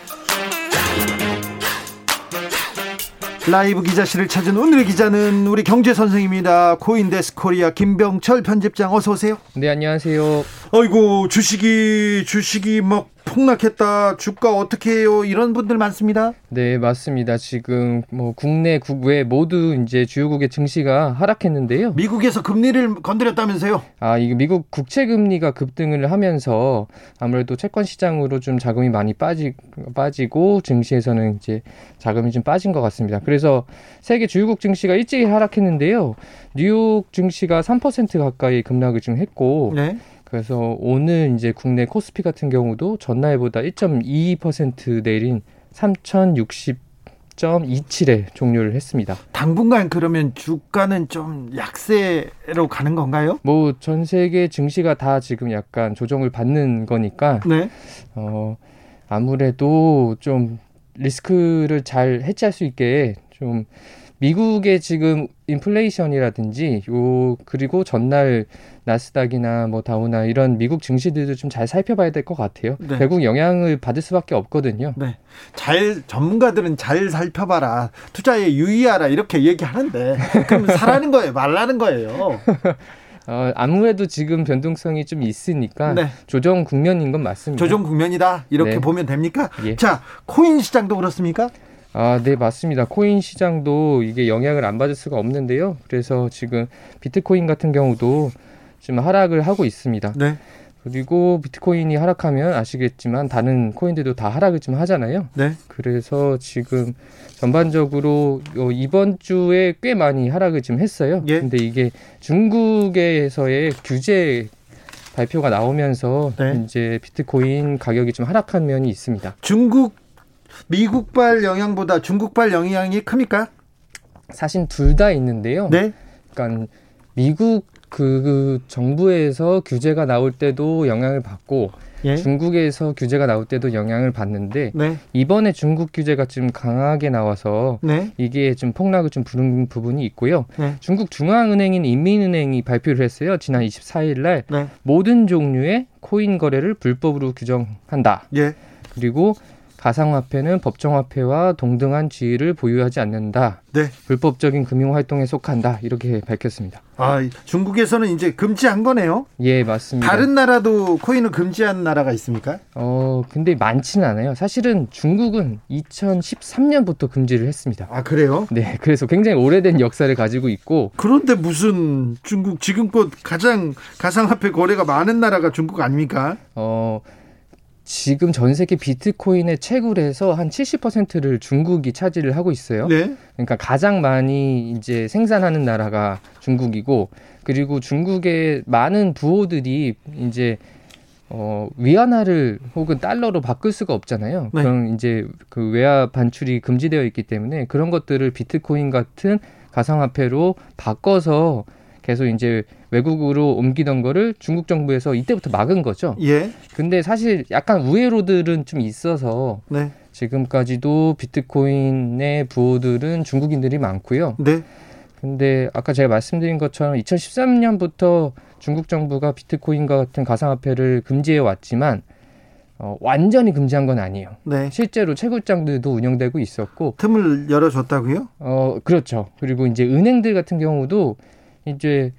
S1: 라이브 기자실을 찾은 오늘의 기자는 우리 경제 선생입니다. 코인데스크 코리아 김병철 편집장 어서 오세요.
S9: 네, 안녕하세요.
S1: 아이고, 주식이 주식이 막 폭락했다. 주가 어떻게 해요? 이런 분들 많습니다.
S9: 네, 맞습니다. 지금 뭐 국내 국외 모두 이제 주요국의 증시가 하락했는데요.
S1: 미국에서 금리를 건드렸다면서요?
S9: 아, 이게 미국 국채 금리가 급등을 하면서 아무래도 채권 시장으로 좀 자금이 많이 빠지 빠지고 증시에서는 이제 자금이 좀 빠진 것 같습니다. 그래서 세계 주요국 증시가 일찍이 하락했는데요. 뉴욕 증시가 3% 가까이 급락을 좀 했고 네. 그래서 오늘 이제 국내 코스피 같은 경우도 전날보다 1.22% 내린 3,060.27에 종료를 했습니다.
S1: 당분간 그러면 주가는 좀 약세로 가는 건가요?
S9: 뭐 전 세계 증시가 다 지금 약간 조정을 받는 거니까 네. 어 아무래도 좀 리스크를 잘 해치할 수 있게 좀 미국의 지금 인플레이션이라든지 요 그리고 전날 나스닥이나 뭐 다우나 이런 미국 증시들도 좀 잘 살펴봐야 될 것 같아요. 네. 결국 영향을 받을 수밖에 없거든요.
S1: 네. 잘 전문가들은 잘 살펴봐라. 투자에 유의하라 이렇게 얘기하는데 그럼 사라는 거예요, 말라는 거예요.
S9: 어, 아무래도 지금 변동성이 좀 있으니까 네. 조정 국면인 건 맞습니다.
S1: 조정 국면이다 이렇게 네. 보면 됩니까? 예. 자, 코인 시장도 그렇습니까?
S9: 아, 네, 맞습니다. 코인 시장도 이게 영향을 안 받을 수가 없는데요. 그래서 지금 비트코인 같은 경우도 지금 하락을 하고 있습니다. 네. 그리고 비트코인이 하락하면 아시겠지만 다른 코인들도 다 하락을 좀 하잖아요. 네. 그래서 지금 전반적으로 이번 주에 꽤 많이 하락을 좀 했어요. 예. 근데 이게 중국에서의 규제 발표가 나오면서 네. 이제 비트코인 가격이 좀 하락한 면이 있습니다.
S1: 중국 미국발 영향보다 중국발 영향이 큽니까?
S9: 사실 둘 다 있는데요. 네. 그러니까 미국 그, 그 정부에서 규제가 나올 때도 영향을 받고 예? 중국에서 규제가 나올 때도 영향을 받는데 네. 이번에 중국 규제가 좀 강하게 나와서 네. 이게 좀 폭락을 좀 부른 부분이 있고요. 네. 중국 중앙은행인 인민은행이 발표를 했어요. 지난 24일 날 네. 모든 종류의 코인 거래를 불법으로 규정한다. 예. 그리고 가상화폐는 법정화폐와 동등한 지위를 보유하지 않는다. 네. 불법적인 금융 활동에 속한다. 이렇게 밝혔습니다.
S1: 아, 중국에서는 이제 금지한 거네요?
S9: 예, 맞습니다.
S1: 다른 나라도 코인을 금지한 나라가 있습니까?
S9: 어, 근데 많지는 않아요. 사실은 중국은 2013년부터 금지를 했습니다.
S1: 아, 그래요?
S9: 네, 그래서 굉장히 오래된 역사를 가지고 있고
S1: 그런데 무슨 중국 지금껏 가장 가상화폐 거래가 많은 나라가 중국 아닙니까? 어,
S9: 지금 전 세계 비트코인의 채굴에서 한 70%를 중국이 차지를 하고 있어요. 네. 그러니까 가장 많이 이제 생산하는 나라가 중국이고 그리고 중국의 많은 부호들이 이제 어, 위안화를 혹은 달러로 바꿀 수가 없잖아요. 네. 그럼 이제 그 외화 반출이 금지되어 있기 때문에 그런 것들을 비트코인 같은 가상화폐로 바꿔서 계속 이제 외국으로 옮기던 거를 중국 정부에서 이때부터 막은 거죠. 예. 근데 사실 약간 우회로들은 좀 있어서 네. 지금까지도 비트코인의 부호들은 중국인들이 많고요. 네. 근데 아까 제가 말씀드린 것처럼 2013년부터 중국 정부가 비트코인과 같은 가상화폐를 금지해 왔지만 어, 완전히 금지한 건 아니에요. 네. 실제로 채굴장들도 운영되고 있었고
S1: 틈을 열어줬다고요?
S9: 어 그렇죠. 그리고 이제 은행들 같은 경우도 이제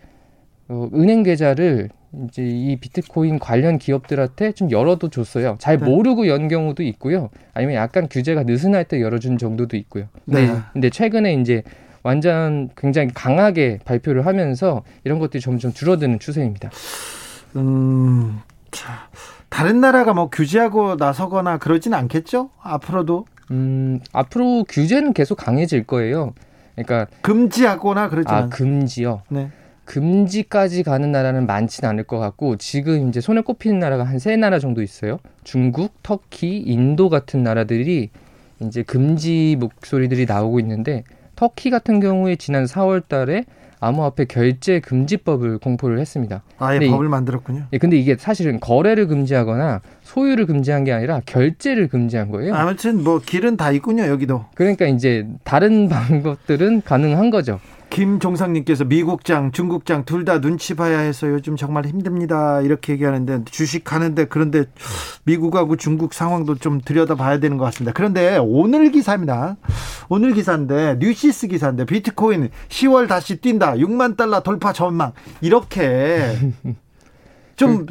S9: 어, 은행 계좌를 이제 이 비트코인 관련 기업들한테 좀 열어도 줬어요. 잘 네. 모르고 연 경우도 있고요. 아니면 약간 규제가 느슨할 때 열어준 정도도 있고요. 근데, 네. 근데 최근에 이제 완전 굉장히 강하게 발표를 하면서 이런 것들이 점점 줄어드는 추세입니다.
S1: 음, 자, 다른 나라가 뭐 규제하고 나서거나 그러진 않겠죠? 앞으로도?
S9: 음, 앞으로 규제는 계속 강해질 거예요. 그러니까
S1: 금지하거나 그러지
S9: 아, 금지요. 네. 금지까지 가는 나라는 많지는 않을 것 같고 지금 이제 손에 꼽히는 나라가 한 세 나라 정도 있어요. 중국, 터키, 인도 같은 나라들이 이제 금지 목소리들이 나오고 있는데 터키 같은 경우에 지난 4월 달에 암호화폐 결제 금지법을 공포를 했습니다.
S1: 아예 법을 이, 만들었군요.
S9: 예, 근데 이게 사실은 거래를 금지하거나 소유를 금지한 게 아니라 결제를 금지한 거예요.
S1: 아무튼 뭐 길은 다 있군요, 여기도.
S9: 그러니까 이제 다른 방법들은 가능한 거죠.
S1: 김종상님께서 미국장, 중국장 둘 다 눈치 봐야 해서 요즘 정말 힘듭니다. 이렇게 얘기하는데 주식 하는데 그런데 미국하고 중국 상황도 좀 들여다 봐야 되는 것 같습니다. 그런데 오늘 기사입니다. 오늘 기사인데 뉴시스 기사인데 비트코인 10월 다시 뛴다. 6만 달러 돌파 전망. 이렇게 좀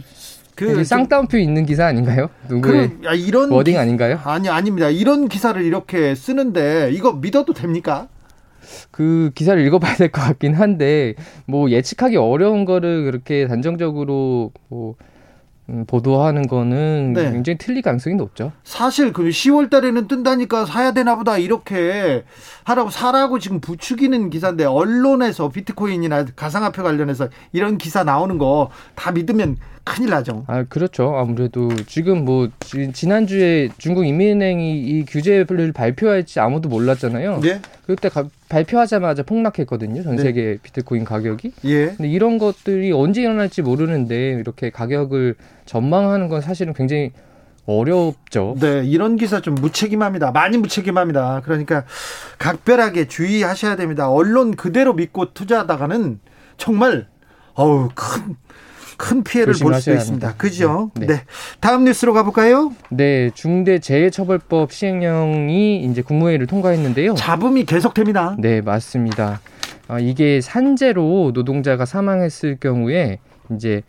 S9: 그, 그 쌍따옴표 있는 기사 아닌가요? 누구의 그, 야, 이런 wording 아닌가요?
S1: 아니 아닙니다. 이런 기사를 이렇게 쓰는데 이거 믿어도 됩니까?
S9: 그 기사를 읽어봐야 될 것 같긴 한데 뭐 예측하기 어려운 거를 그렇게 단정적으로 뭐 음, 보도하는 거는 네. 굉장히 틀릴 가능성이 높죠.
S1: 사실 그 10월 달에는 뜬다니까 사야 되나 보다 이렇게 하라고 사라고 지금 부추기는 기사인데 언론에서 비트코인이나 가상화폐 관련해서 이런 기사 나오는 거 다 믿으면 큰일 나죠.
S9: 아, 그렇죠. 아무래도 지금 뭐 지난주에 중국 인민은행이 이 규제를 발표할지 아무도 몰랐잖아요. 네. 그때 가, 발표하자마자 폭락했거든요. 전 네. 세계 네. 비트코인 가격이. 예. 근데 이런 것들이 언제 일어날지 모르는데 이렇게 가격을 전망하는 건 사실은 굉장히 어렵죠.
S1: 네, 이런 기사 좀 무책임합니다. 많이 무책임합니다. 그러니까 각별하게 주의하셔야 됩니다. 언론 그대로 믿고 투자하다가는 정말 어우 큰 큰 피해를 볼수 있습니다. 그죠? 네. 네. 다음 뉴스로 가볼까요?
S9: 네, 중대재해처벌법 시행령이 이제 국무회의를 통과했는데요.
S1: 잡음이 계속됩니다.
S9: 네, 맞습니다. 아, 이게 산재로 노동자가 사망했을 경우에 이제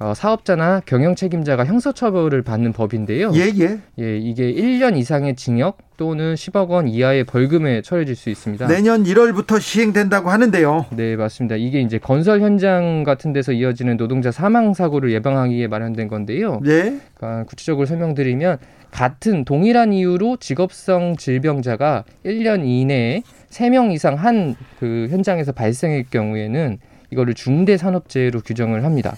S9: 어, 사업자나 경영 책임자가 형사처벌을 받는 법인데요.
S1: 예, 예.
S9: 예, 이게 1년 이상의 징역 또는 10억 원 이하의 벌금에 처해질 수 있습니다.
S1: 내년 1월부터 시행된다고 하는데요.
S9: 네, 맞습니다. 이게 이제 건설 현장 같은 데서 이어지는 노동자 사망 사고를 예방하기 위해 마련된 건데요.
S1: 네.
S9: 그러니까 구체적으로 설명드리면 같은 동일한 이유로 직업성 질병자가 1년 이내에 3명 이상 한 그 현장에서 발생할 경우에는 이거를 중대 산업재해로 규정을 합니다.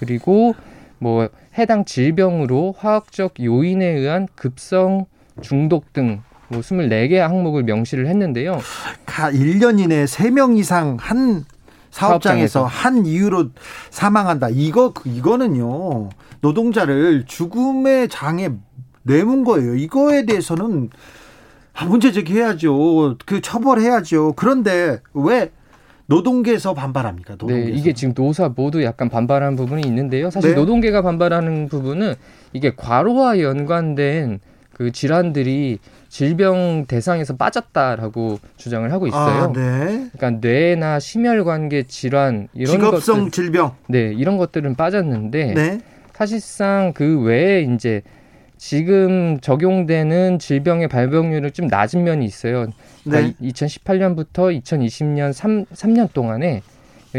S9: 그리고 뭐 해당 질병으로 화학적 요인에 의한 급성 중독 등뭐 24개 항목을 명시를 했는데요.
S1: 가 1년 이내에 3명 이상 한 사업장에서, 사업장에서 한 이유로 사망한다. 이거 이거는요. 노동자를 죽음의 장에 내문 거예요. 이거에 대해서는 문제 제기해야죠. 그 처벌해야죠. 그런데 왜 노동계에서 반발합니까?
S9: 노동계에서. 네, 이게 지금 노사 모두 약간 반발하는 부분이 있는데요. 사실 네. 노동계가 반발하는 부분은 이게 과로와 연관된 그 질환들이 질병 대상에서 빠졌다라고 주장을 하고 있어요.
S1: 아, 네.
S9: 그러니까 뇌나 심혈관계 질환 이런
S1: 직업성 것들, 질병.
S9: 네, 이런 것들은 빠졌는데 네. 사실상 그 외에 이제 지금 적용되는 질병의 발병률은 좀 낮은 면이 있어요. 그러니까 네. 2018년부터 2020년 3, 3년 동안에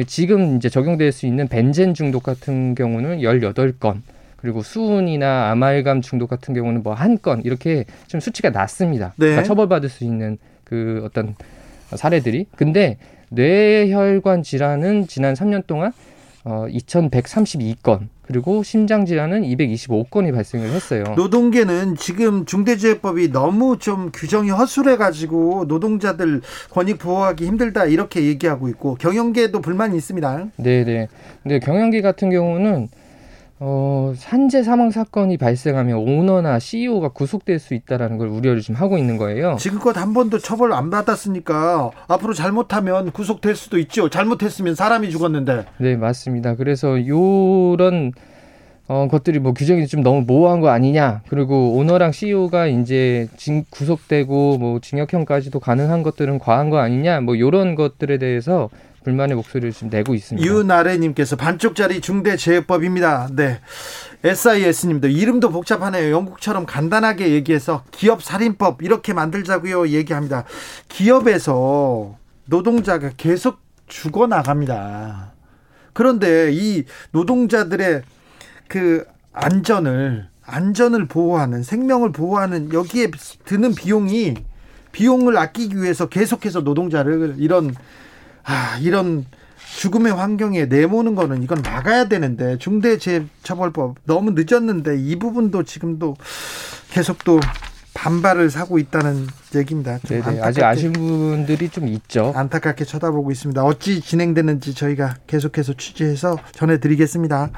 S9: 지금 이제 적용될 수 있는 벤젠 중독 같은 경우는 18건, 그리고 수은이나 아말감 중독 같은 경우는 뭐 한 건 이렇게 좀 수치가 낮습니다. 네. 그러니까 처벌받을 수 있는 그 어떤 사례들이. 근데 뇌혈관 질환은 지난 3년 동안 어 2,132건 그리고 심장 질환은 225건이 발생을 했어요.
S1: 노동계는 지금 중대재해법이 너무 좀 규정이 허술해 가지고 노동자들 권익 보호하기 힘들다 이렇게 얘기하고 있고 경영계도 불만이 있습니다.
S9: 네, 네. 근데 경영계 같은 경우는 어, 산재 사망 사건이 발생하면 오너나 CEO가 구속될 수 있다라는 걸 우려를 지금 하고 있는 거예요.
S1: 지금껏 한 번도 처벌 안 받았으니까 앞으로 잘못하면 구속될 수도 있죠. 잘못했으면 사람이 죽었는데.
S9: 네, 맞습니다. 그래서 요런 어, 것들이 뭐 규정이 좀 너무 모호한 거 아니냐. 그리고 오너랑 CEO가 이제 징, 구속되고 뭐 징역형까지도 가능한 것들은 과한 거 아니냐. 뭐 요런 것들에 대해서 불만의 목소리를 지금 내고 있습니다.
S1: 유나래님께서 반쪽짜리 중대재해법입니다. 네. SIS님도 이름도 복잡하네요. 영국처럼 간단하게 얘기해서 기업 살인법 이렇게 만들자고요. 얘기합니다. 기업에서 노동자가 계속 죽어 나갑니다. 그런데 이 노동자들의 그 안전을 안전을 보호하는 생명을 보호하는 여기에 드는 비용이 비용을 아끼기 위해서 계속해서 노동자를 이런 아, 이런 죽음의 환경에 내모는 거는 이건 막아야 되는데 중대재해처벌법 너무 늦었는데 이 부분도 지금도 계속 또 반발을 사고 있다는 얘기입니다.
S9: 아직 아쉬운 분들이 좀 있죠.
S1: 안타깝게 쳐다보고 있습니다. 어찌 진행되는지 저희가 계속해서 취재해서 전해드리겠습니다.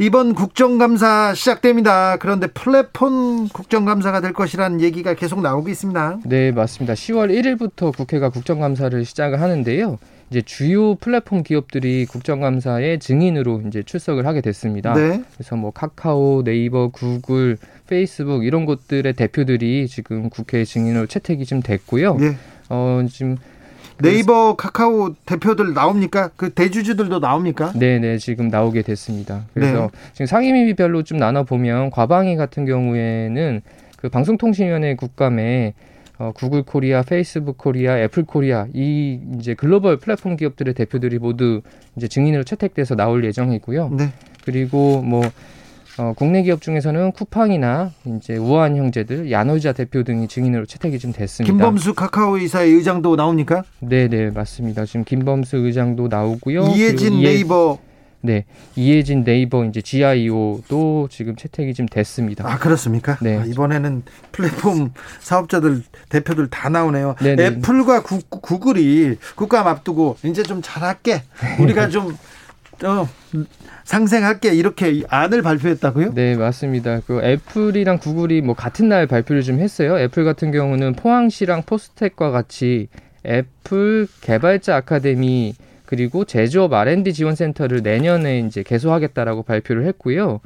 S1: 이번 국정감사 시작됩니다. 그런데 플랫폼 국정감사가 될 것이라는 얘기가 계속 나오고 있습니다.
S9: 네, 맞습니다. 10월 1일부터 국회가 국정감사를 시작을 하는데요. 이제 주요 플랫폼 기업들이 국정감사에 증인으로 이제 출석을 하게 됐습니다. 네. 그래서 뭐 카카오, 네이버, 구글, 페이스북 이런 곳들의 대표들이 지금 국회 증인으로 채택이 좀 됐고요. 네. 어, 지금
S1: 네이버, 카카오 대표들 나옵니까? 그 대주주들도 나옵니까?
S9: 네, 네, 지금 나오게 됐습니다. 그래서 네. 지금 상임위별로 좀 나눠 보면 과방위 같은 경우에는 그 방송통신위원회 국감에 어, 구글 코리아, 페이스북 코리아, 애플 코리아 이 이제 글로벌 플랫폼 기업들의 대표들이 모두 이제 증인으로 채택돼서 나올 예정이고요. 네. 그리고 뭐 어, 국내 기업 중에서는 쿠팡이나 이제 우한 형제들, 야노자 대표 등이 증인으로 채택이 좀 됐습니다.
S1: 김범수 카카오 이사의 의장도 나옵니까?
S9: 네, 네, 맞습니다. 지금 김범수 의장도 나오고요.
S1: 이해진 네이버
S9: 네, 이해진 네이버 이제 GIO도 지금 채택이 좀 됐습니다.
S1: 아 그렇습니까? 네. 아, 이번에는 플랫폼 사업자들 대표들 다 나오네요. 네네. 네. 애플과 구, 구글이 국감 앞두고 이제 좀 잘할게. 우리가 좀 어, 상생할게 이렇게 안을 발표했다고요?
S9: 네 맞습니다. 그 애플이랑 구글이 뭐 같은 날 발표를 좀 했어요. 애플 같은 경우는 포항시랑 포스텍과 같이 애플 개발자 아카데미 그리고 제조업 R&D 지원 센터를 내년에 이제 개소하겠다라고 발표를 했고요.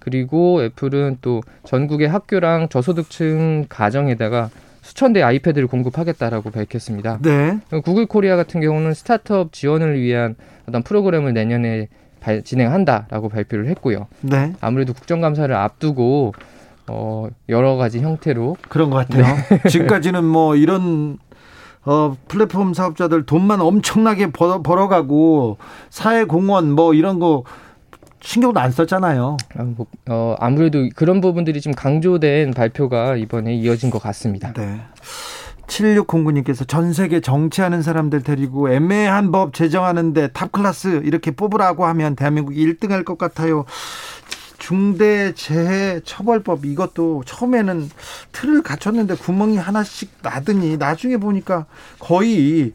S9: 그리고 애플은 또 전국의 학교랑 저소득층 가정에다가 수천 대 아이패드를 공급하겠다라고 밝혔습니다. 네. 구글 코리아 같은 경우는 스타트업 지원을 위한 어떤 프로그램을 내년에 발, 진행한다라고 발표를 했고요. 네. 아무래도 국정감사를 앞두고 어, 여러 가지 형태로
S1: 그런 것 같아요. 네. 지금까지는 뭐 이런 어, 플랫폼 사업자들 돈만 엄청나게 벌어, 벌어가고 사회 공헌 뭐 이런 거 신경도 안 썼잖아요.
S9: 아, 뭐, 어, 아무래도 그런 부분들이 좀 강조된 발표가 이번에 이어진 것 같습니다. 네.
S1: 7609님께서 전 세계 정치하는 사람들 데리고 애매한 법 제정하는데 top class 이렇게 뽑으라고 하면 대한민국이 1등 할 것 같아요. 중대재해처벌법 이것도 처음에는 틀을 갖췄는데 구멍이 하나씩 나더니 나중에 보니까 거의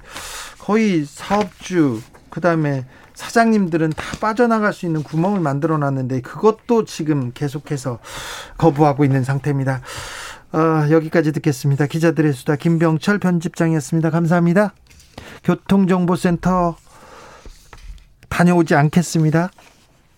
S1: 거의 사업주 그다음에 사장님들은 다 빠져나갈 수 있는 구멍을 만들어 놨는데 그것도 지금 계속해서 거부하고 있는 상태입니다. 어, 여기까지 듣겠습니다. 기자들의 수다 김병철 편집장이었습니다. 감사합니다. 교통정보센터 다녀오지 않겠습니다.